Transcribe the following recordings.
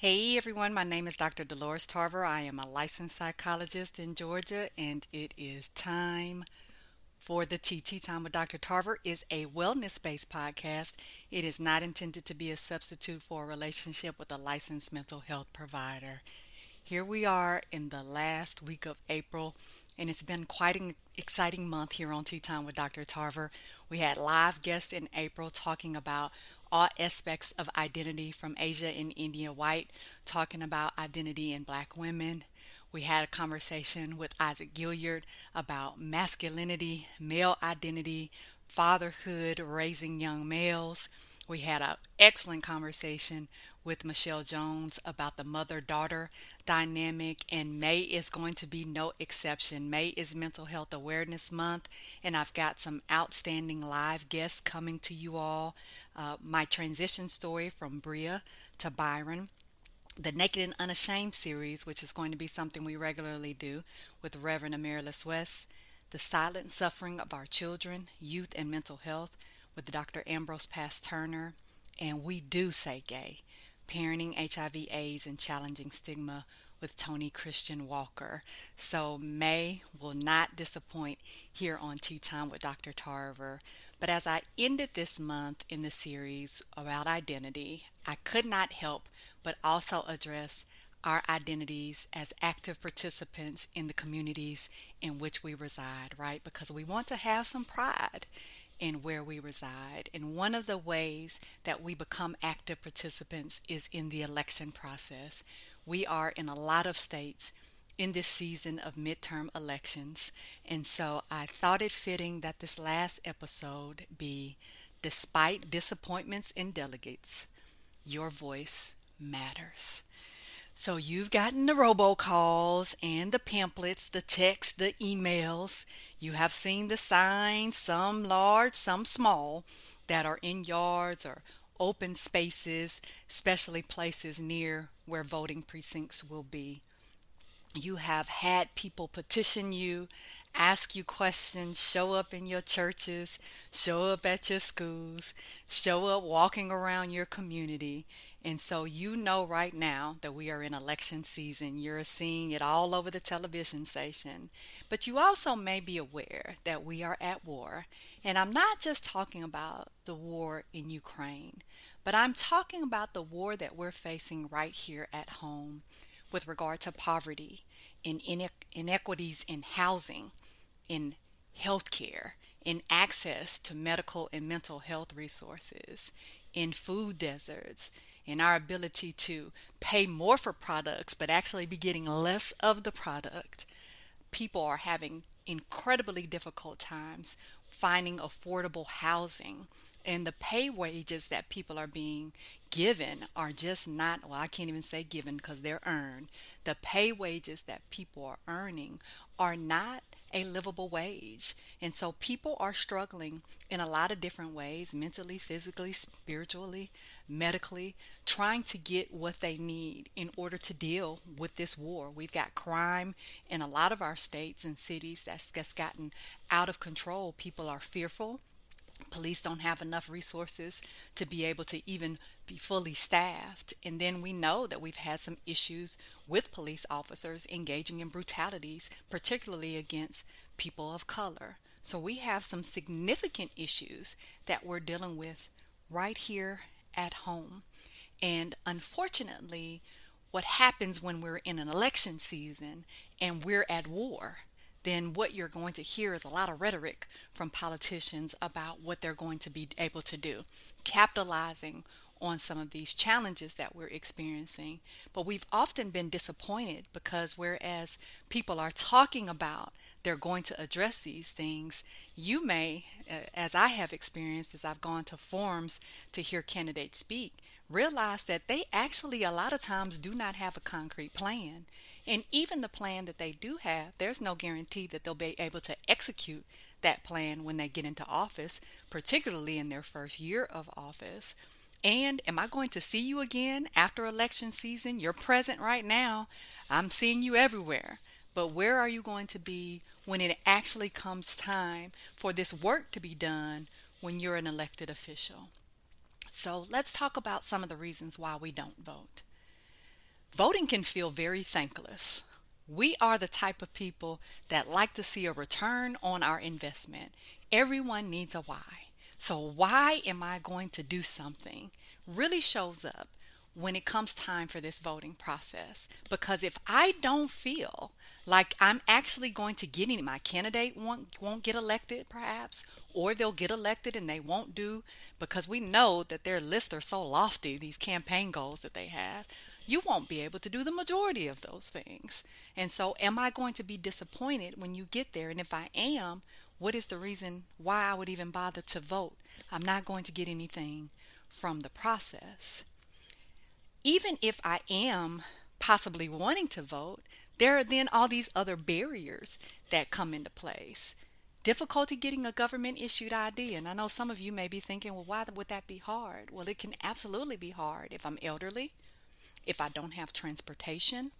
Hey everyone, my name is Dr. Dolores Tarver. I am a licensed psychologist in Georgia, and it is time for the TT Time with Dr. Tarver is a wellness-based podcast. It is not intended to be a substitute for a relationship with a licensed mental health provider. Here we are in the last week of April, and it's been quite an exciting month here on Tea Time with Dr. Tarver. We had live guests in April talking about all aspects of identity from Asia and India White, talking about identity in black women. We had a conversation with Isaac Gilliard about masculinity, male identity, fatherhood, raising young males. We had an excellent conversation with Michelle Jones about the mother daughter dynamic, and May is going to be no exception. May is Mental Health Awareness Month, and I've got some outstanding live guests coming to you all. Uh, my transition story from Bria to Byron the Naked and Unashamed series, which is going to be something we regularly do with Reverend Amaryllis West, the silent suffering of our children, youth, and mental health with Dr. Ambrose Pass Turner, and We Do Say Gay, Parenting HIV AIDS and Challenging Stigma with Tony Christian Walker. So May will not disappoint here on Tea Time with Dr. Tarver. But as I ended this month in the series about identity, I could not help but also address our identities as active participants in the communities in which we reside, right? Because we want to have some pride in where we reside. And one of the ways that we become active participants is in the election process. We are in a lot of states in this season of midterm elections. And so I thought it fitting that this last episode be Despite Disappointments in Delegates, Your Voice Matters. So you've gotten the robocalls and the pamphlets, the texts, the emails. You have seen the signs, some large, some small, that are in yards or open spaces, especially places near where voting precincts will be. You have had people petition you, ask you questions, show up in your churches, show up at your schools, show up walking around your community, and so you know right now that we are in election season. You're seeing it all over the television station. But you also may be aware that we are at war. And I'm not just talking about the war in Ukraine, but I'm talking about the war that we're facing right here at home with regard to poverty, in inequities in housing, in healthcare, in access to medical and mental health resources, in food deserts, in our ability to pay more for products but actually be getting less of the product, people are having incredibly difficult times finding affordable housing. And the pay wages that people are being given are just not, well, I can't even say given because they're earned. The pay wages that people are earning are not a livable wage. And so people are struggling in a lot of different ways mentally, physically, spiritually, medically, trying to get what they need in order to deal with this war. We've got crime in a lot of our states and cities that's just gotten out of control. People are fearful. Police don't have enough resources to be able to even be fully staffed. And then we know that we've had some issues with police officers engaging in brutalities, particularly against people of color. So we have some significant issues that we're dealing with right here at home. And unfortunately, what happens when we're in an election season and we're at war, then what you're going to hear is a lot of rhetoric from politicians about what they're going to be able to do, capitalizing on some of these challenges that we're experiencing. But we've often been disappointed because whereas people are talking about they're going to address these things, you may, uh, as I have experienced as I've gone to forums to hear candidates speak, realize that they actually a lot of times do not have a concrete plan. And even the plan that they do have, there's no guarantee that they'll be able to execute that plan when they get into office, particularly in their first year of office. And am I going to see you again after election season? You're present right now. I'm seeing you everywhere. But where are you going to be when it actually comes time for this work to be done when you're an elected official? So let's talk about some of the reasons why we don't vote. Voting can feel very thankless. We are the type of people that like to see a return on our investment. Everyone needs a why. So, why am I going to do something really shows up when it comes time for this voting process. Because if I don't feel like I'm actually going to get any, my candidate won't, won't get elected perhaps, or they'll get elected and they won't do, because we know that their lists are so lofty, these campaign goals that they have, you won't be able to do the majority of those things. And so, am I going to be disappointed when you get there? And if I am, what is the reason why I would even bother to vote? I'm not going to get anything from the process even if I am possibly wanting to vote, there are then all these other barriers that come into place. Difficulty getting a government issued ID. And I know some of you may be thinking, well, why would that be hard? Well, it can absolutely be hard if I'm elderly, if I don't have transportation,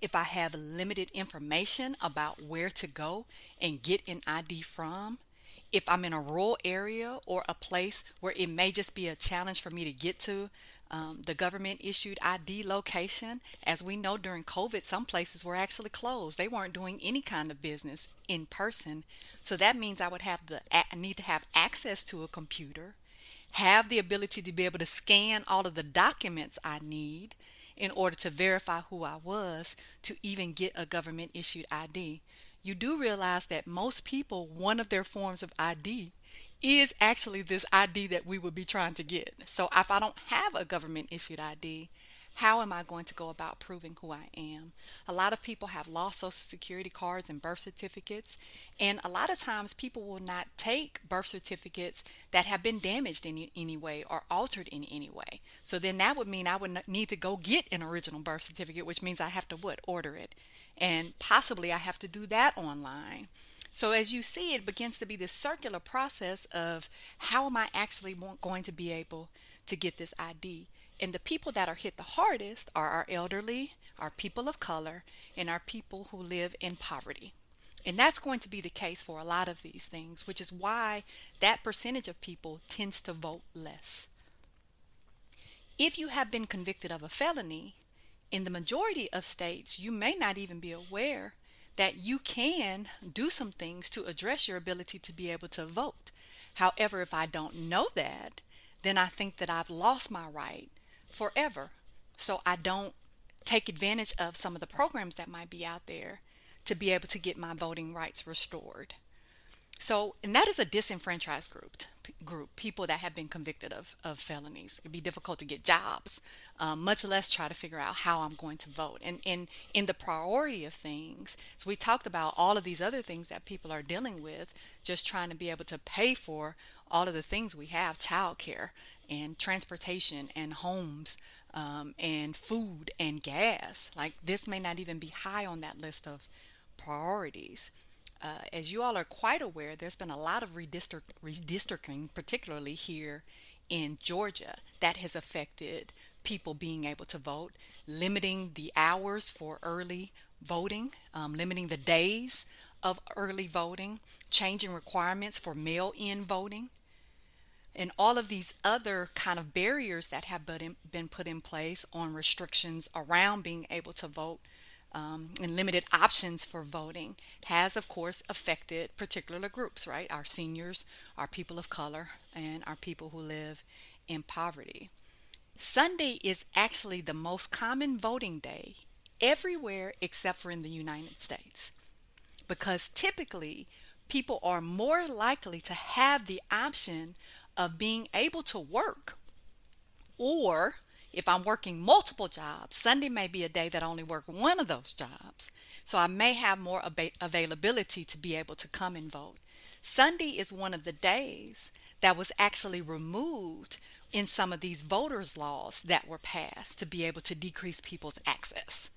if I have limited information about where to go and get an ID from, if I'm in a rural area or a place where it may just be a challenge for me to get to um, the government issued ID location. As we know during COVID, some places were actually closed. They weren't doing any kind of business in person. So that means I would have the I need to have access to a computer, have the ability to be able to scan all of the documents I need in order to verify who I was to even get a government issued ID. You do realize that most people, one of their forms of ID is actually this ID that we would be trying to get. So if I don't have a government issued ID, how am I going to go about proving who I am? A lot of people have lost social security cards and birth certificates, and a lot of times people will not take birth certificates that have been damaged in any way or altered in any way. So then that would mean I would need to go get an original birth certificate, which means I have to what? Order it. And possibly I have to do that online. So as you see, it begins to be this circular process of how am I actually going to be able to get this ID? And the people that are hit the hardest are our elderly, our people of color, and our people who live in poverty. And that's going to be the case for a lot of these things, which is why that percentage of people tends to vote less. If you have been convicted of a felony, in the majority of states, you may not even be aware that you can do some things to address your ability to be able to vote. However, if I don't know that, then I think that I've lost my right forever. So I don't take advantage of some of the programs that might be out there to be able to get my voting rights restored. So, and that is a disenfranchised group, group people that have been convicted of, of felonies. It'd be difficult to get jobs, um, much less try to figure out how I'm going to vote. And, and in the priority of things, so we talked about all of these other things that people are dealing with, just trying to be able to pay for all of the things we have childcare and transportation and homes um, and food and gas. Like this may not even be high on that list of priorities. Uh, as you all are quite aware, there's been a lot of redistrict, redistricting, particularly here in Georgia, that has affected people being able to vote, limiting the hours for early voting, um, limiting the days of early voting, changing requirements for mail in voting, and all of these other kind of barriers that have been put in place on restrictions around being able to vote um, and limited options for voting has, of course, affected particular groups, right? Our seniors, our people of color, and our people who live in poverty. Sunday is actually the most common voting day everywhere except for in the United States because typically people are more likely to have the option of being able to work or if I'm working multiple jobs, Sunday may be a day that I only work one of those jobs. So I may have more ab- availability to be able to come and vote. Sunday is one of the days that was actually removed in some of these voters' laws that were passed to be able to decrease people's access.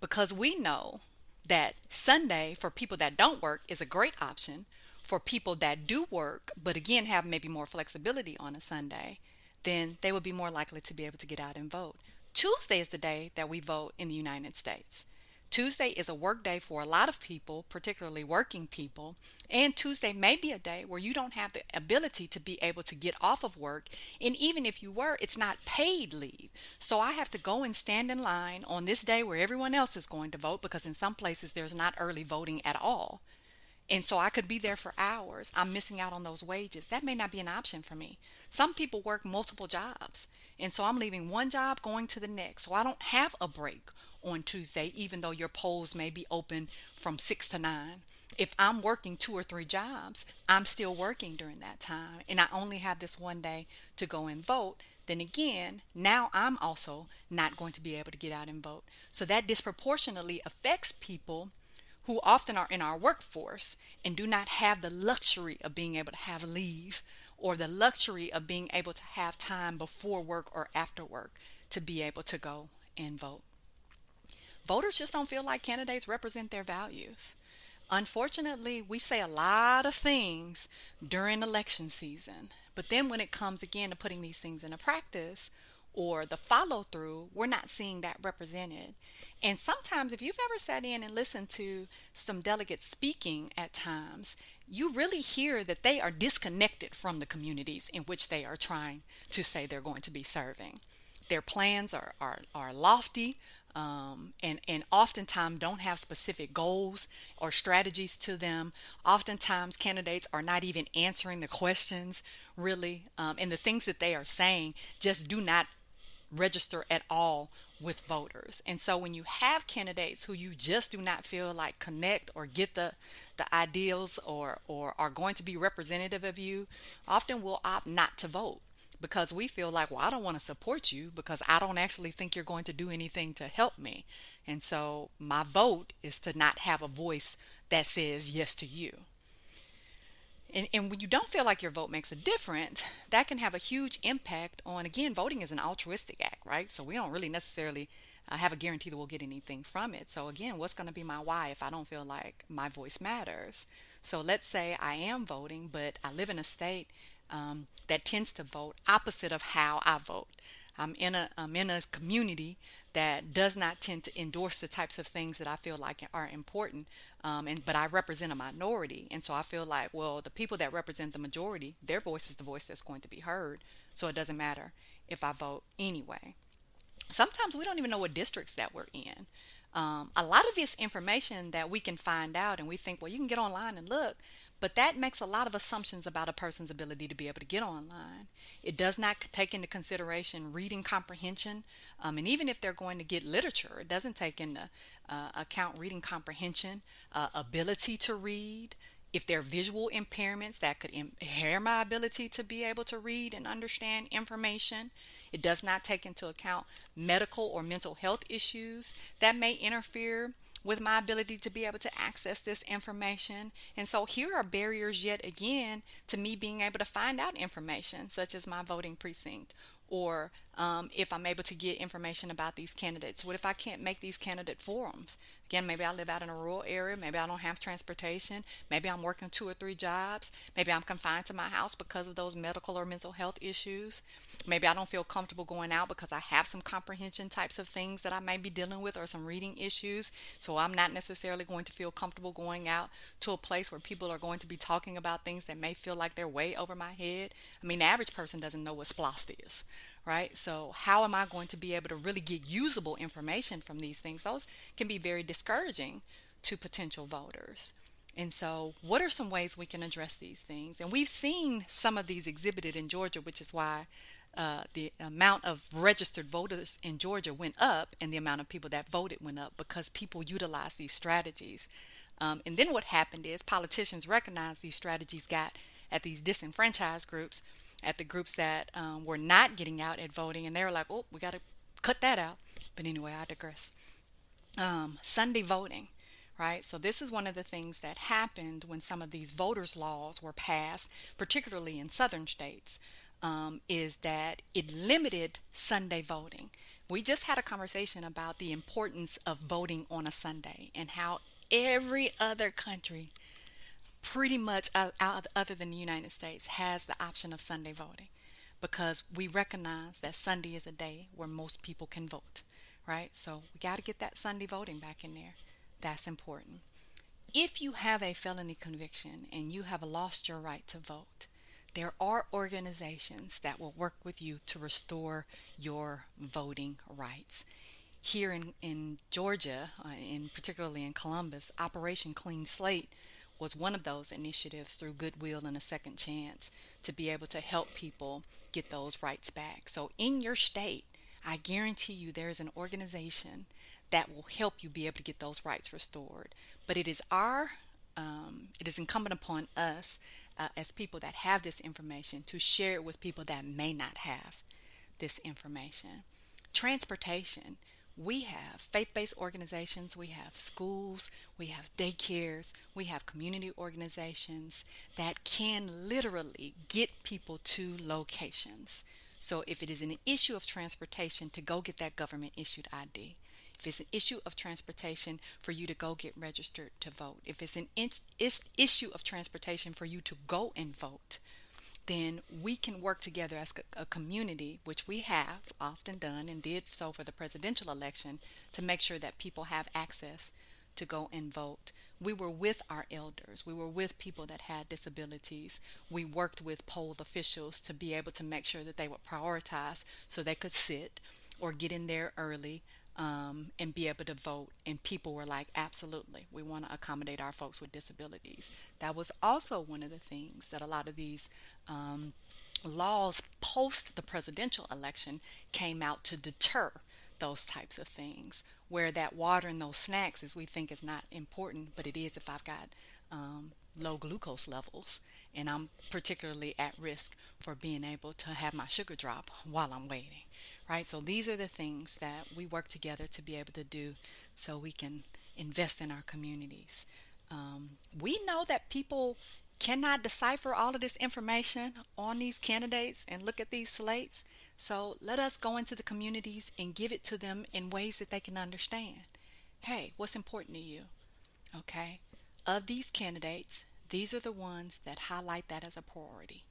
Because we know that Sunday for people that don't work is a great option. For people that do work, but again have maybe more flexibility on a Sunday, then they would be more likely to be able to get out and vote. Tuesday is the day that we vote in the United States. Tuesday is a work day for a lot of people, particularly working people. And Tuesday may be a day where you don't have the ability to be able to get off of work. And even if you were, it's not paid leave. So I have to go and stand in line on this day where everyone else is going to vote because in some places there's not early voting at all. And so I could be there for hours. I'm missing out on those wages. That may not be an option for me. Some people work multiple jobs. And so I'm leaving one job going to the next. So I don't have a break on Tuesday, even though your polls may be open from 6 to 9. If I'm working two or three jobs, I'm still working during that time, and I only have this one day to go and vote. Then again, now I'm also not going to be able to get out and vote. So that disproportionately affects people who often are in our workforce and do not have the luxury of being able to have leave or the luxury of being able to have time before work or after work to be able to go and vote voters just don't feel like candidates represent their values. Unfortunately, we say a lot of things during election season, but then when it comes again to putting these things into practice or the follow through, we're not seeing that represented. And sometimes, if you've ever sat in and listened to some delegates speaking at times, you really hear that they are disconnected from the communities in which they are trying to say they're going to be serving. Their plans are, are, are lofty, um, and and oftentimes don't have specific goals or strategies to them. Oftentimes, candidates are not even answering the questions really, um, and the things that they are saying just do not register at all with voters. And so when you have candidates who you just do not feel like connect or get the the ideals or or are going to be representative of you, often we'll opt not to vote because we feel like, well, I don't want to support you because I don't actually think you're going to do anything to help me. And so my vote is to not have a voice that says yes to you. And, and when you don't feel like your vote makes a difference, that can have a huge impact on, again, voting is an altruistic act, right? So we don't really necessarily uh, have a guarantee that we'll get anything from it. So again, what's going to be my why if I don't feel like my voice matters? So let's say I am voting, but I live in a state um, that tends to vote opposite of how I vote. I'm in a I'm in a community that does not tend to endorse the types of things that I feel like are important. Um, and but I represent a minority, and so I feel like well, the people that represent the majority, their voice is the voice that's going to be heard. So it doesn't matter if I vote anyway. Sometimes we don't even know what districts that we're in. Um, a lot of this information that we can find out, and we think, well, you can get online and look, but that makes a lot of assumptions about a person's ability to be able to get online. It does not take into consideration reading comprehension. Um, and even if they're going to get literature, it doesn't take into uh, account reading comprehension, uh, ability to read. If there are visual impairments that could impair my ability to be able to read and understand information, it does not take into account medical or mental health issues that may interfere with my ability to be able to access this information. And so here are barriers yet again to me being able to find out information, such as my voting precinct or um, if I'm able to get information about these candidates. What if I can't make these candidate forums? Again, maybe I live out in a rural area. Maybe I don't have transportation. Maybe I'm working two or three jobs. Maybe I'm confined to my house because of those medical or mental health issues. Maybe I don't feel comfortable going out because I have some comprehension types of things that I may be dealing with or some reading issues. So I'm not necessarily going to feel comfortable going out to a place where people are going to be talking about things that may feel like they're way over my head. I mean, the average person doesn't know what SPLOST is right? So, how am I going to be able to really get usable information from these things? Those can be very discouraging to potential voters. And so, what are some ways we can address these things? And we've seen some of these exhibited in Georgia, which is why uh, the amount of registered voters in Georgia went up and the amount of people that voted went up because people utilized these strategies. Um, and then what happened is politicians recognized these strategies got at these disenfranchised groups at the groups that um, were not getting out at voting, and they were like, "Oh, we got to cut that out." But anyway, I digress. Um, Sunday voting, right? So this is one of the things that happened when some of these voters' laws were passed, particularly in southern states, um, is that it limited Sunday voting. We just had a conversation about the importance of voting on a Sunday and how every other country pretty much out, other than the United States has the option of Sunday voting because we recognize that Sunday is a day where most people can vote, right? So we got to get that Sunday voting back in there. That's important. If you have a felony conviction and you have lost your right to vote, there are organizations that will work with you to restore your voting rights. Here in, in Georgia, uh, in particularly in Columbus, Operation Clean Slate was one of those initiatives through Goodwill and a Second Chance to be able to help people get those rights back. So in your state, I guarantee you there is an organization that will help you be able to get those rights restored. But it is our um, it is incumbent upon us uh, as people that have this information to share it with people that may not have this information. Transportation. We have faith based organizations, we have schools, we have daycares, we have community organizations that can literally get people to locations. So if it is an issue of transportation, to go get that government issued ID. If it's an issue of transportation for you to go get registered to vote, if it's an in- issue of transportation for you to go and vote, then we can work together as a community, which we have often done and did so for the presidential election, to make sure that people have access to go and vote we were with our elders. We were with people that had disabilities. We worked with poll officials to be able to make sure that they would prioritize so they could sit or get in there early um, and be able to vote. And people were like, absolutely, we want to accommodate our folks with disabilities. That was also one of the things that a lot of these um, laws post the presidential election came out to deter those types of things where that water and those snacks is we think is not important, but it is if I've got um, low glucose levels and I'm particularly at risk for being able to have my sugar drop while I'm waiting, right? So these are the things that we work together to be able to do so we can invest in our communities. Um, we know that people cannot decipher all of this information on these candidates and look at these slates. So let us go into the communities and give it to them in ways that they can understand. Hey, what's important to you? Okay. Of these candidates, these are the ones that highlight that as a priority,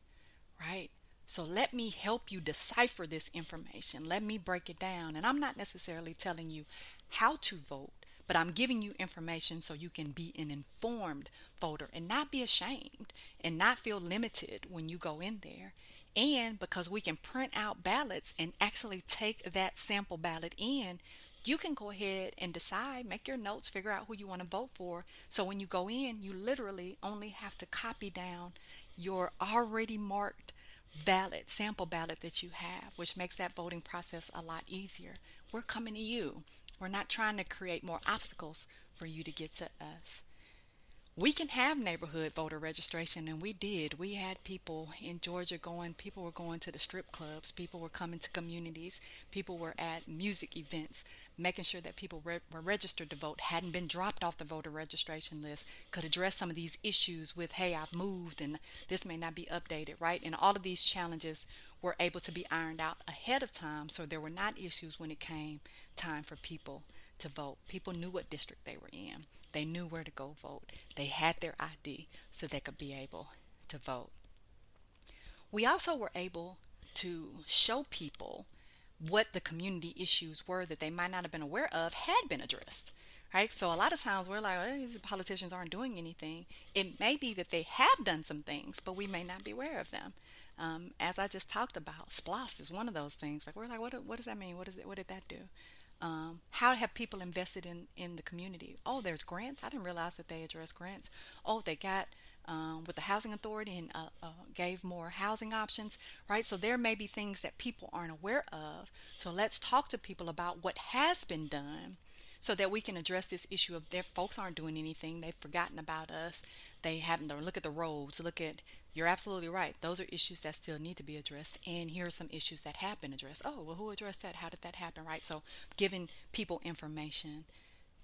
right? So let me help you decipher this information. Let me break it down. And I'm not necessarily telling you how to vote, but I'm giving you information so you can be an informed voter and not be ashamed and not feel limited when you go in there and because we can print out ballots and actually take that sample ballot in, you can go ahead and decide, make your notes, figure out who you want to vote for. So when you go in, you literally only have to copy down your already marked ballot, sample ballot that you have, which makes that voting process a lot easier. We're coming to you. We're not trying to create more obstacles for you to get to us we can have neighborhood voter registration and we did we had people in georgia going people were going to the strip clubs people were coming to communities people were at music events making sure that people re- were registered to vote hadn't been dropped off the voter registration list could address some of these issues with hey i've moved and this may not be updated right and all of these challenges were able to be ironed out ahead of time so there were not issues when it came time for people to vote. People knew what district they were in. They knew where to go vote. They had their ID so they could be able to vote. We also were able to show people what the community issues were that they might not have been aware of had been addressed. Right? So a lot of times we're like, oh, these politicians aren't doing anything. It may be that they have done some things, but we may not be aware of them. Um, as I just talked about, SPLOST is one of those things. Like we're like, what, what does that mean? What is it? What did that do? Um, how have people invested in, in the community? Oh, there's grants. I didn't realize that they address grants. Oh, they got um, with the housing authority and uh, uh, gave more housing options, right? So there may be things that people aren't aware of. So let's talk to people about what has been done so that we can address this issue of their folks aren't doing anything. They've forgotten about us. They haven't look at the roads, look at you're absolutely right. Those are issues that still need to be addressed. And here are some issues that have been addressed. Oh, well, who addressed that? How did that happen? Right. So giving people information.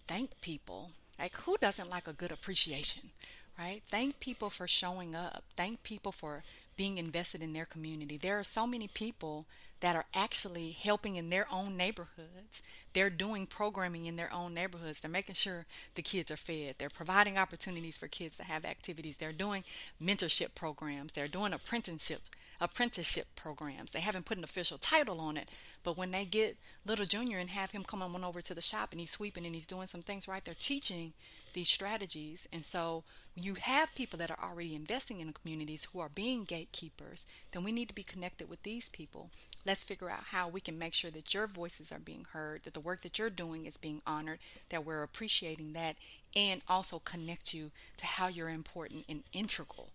Thank people. Like, who doesn't like a good appreciation? Right. Thank people for showing up. Thank people for being invested in their community. There are so many people that are actually helping in their own neighborhoods. They're doing programming in their own neighborhoods. They're making sure the kids are fed. They're providing opportunities for kids to have activities. They're doing mentorship programs. They're doing apprenticeships apprenticeship programs. They haven't put an official title on it, but when they get little junior and have him come on over to the shop and he's sweeping and he's doing some things right, they're teaching these strategies. And so you have people that are already investing in communities who are being gatekeepers, then we need to be connected with these people. Let's figure out how we can make sure that your voices are being heard, that the work that you're doing is being honored, that we're appreciating that, and also connect you to how you're important and integral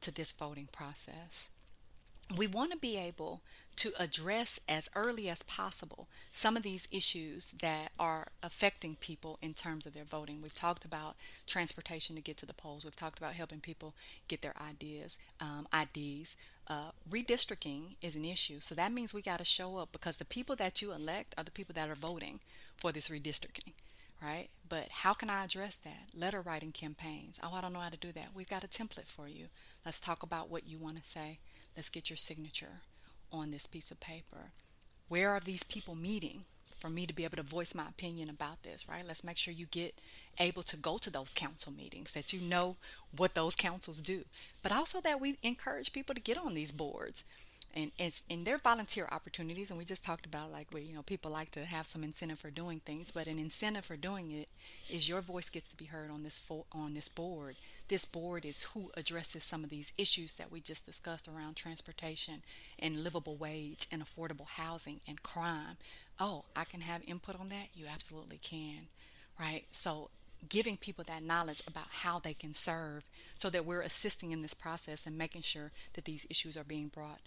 to this voting process we want to be able to address as early as possible some of these issues that are affecting people in terms of their voting. We've talked about transportation to get to the polls. We've talked about helping people get their ideas, um, IDs. Uh, redistricting is an issue, so that means we got to show up because the people that you elect are the people that are voting for this redistricting right? But how can I address that? Letter writing campaigns. Oh, I don't know how to do that. We've got a template for you. Let's talk about what you want to say. Let's get your signature on this piece of paper. Where are these people meeting for me to be able to voice my opinion about this, right? Let's make sure you get able to go to those council meetings, that you know what those councils do, but also that we encourage people to get on these boards and it's and they're volunteer opportunities and we just talked about like where you know people like to have some incentive for doing things but an incentive for doing it is your voice gets to be heard on this fo- on this board. This board is who addresses some of these issues that we just discussed around transportation and livable wage and affordable housing and crime. Oh i can have input on that? You absolutely can right? So giving people that knowledge about how they can serve so that we're assisting in this process and making sure that these issues are being brought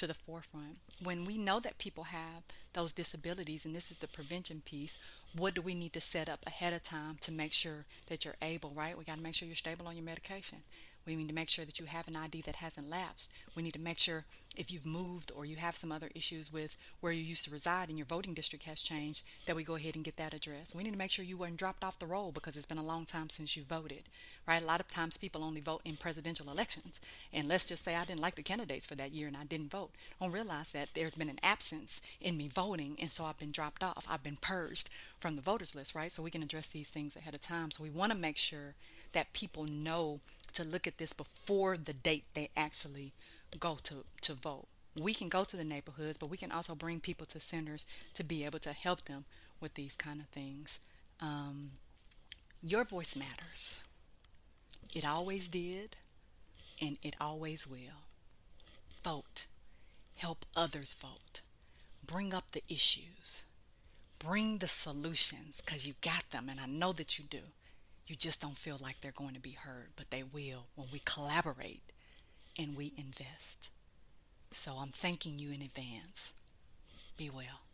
to the forefront. When we know that people have those disabilities, and this is the prevention piece, what do we need to set up ahead of time to make sure that you're able, right? We got to make sure you're stable on your medication. We need to make sure that you have an ID that hasn't lapsed. We need to make sure if you've moved or you have some other issues with where you used to reside and your voting district has changed, that we go ahead and get that addressed. We need to make sure you weren't dropped off the roll because it's been a long time since you voted, right? A lot of times people only vote in presidential elections. And let's just say I didn't like the candidates for that year and I didn't vote. I don't realize that there's been an absence in me voting and so I've been dropped off. I've been purged from the voters list, right? So we can address these things ahead of time. So we want to make sure that people know to look at this before the date they actually go to, to vote. We can go to the neighborhoods, but we can also bring people to centers to be able to help them with these kind of things. Um, your voice matters. It always did, and it always will. Vote. Help others vote. Bring up the issues. Bring the solutions because you got them, and I know that you do. You just don't feel like they're going to be heard, but they will when we collaborate and we invest. So I'm thanking you in advance. Be well.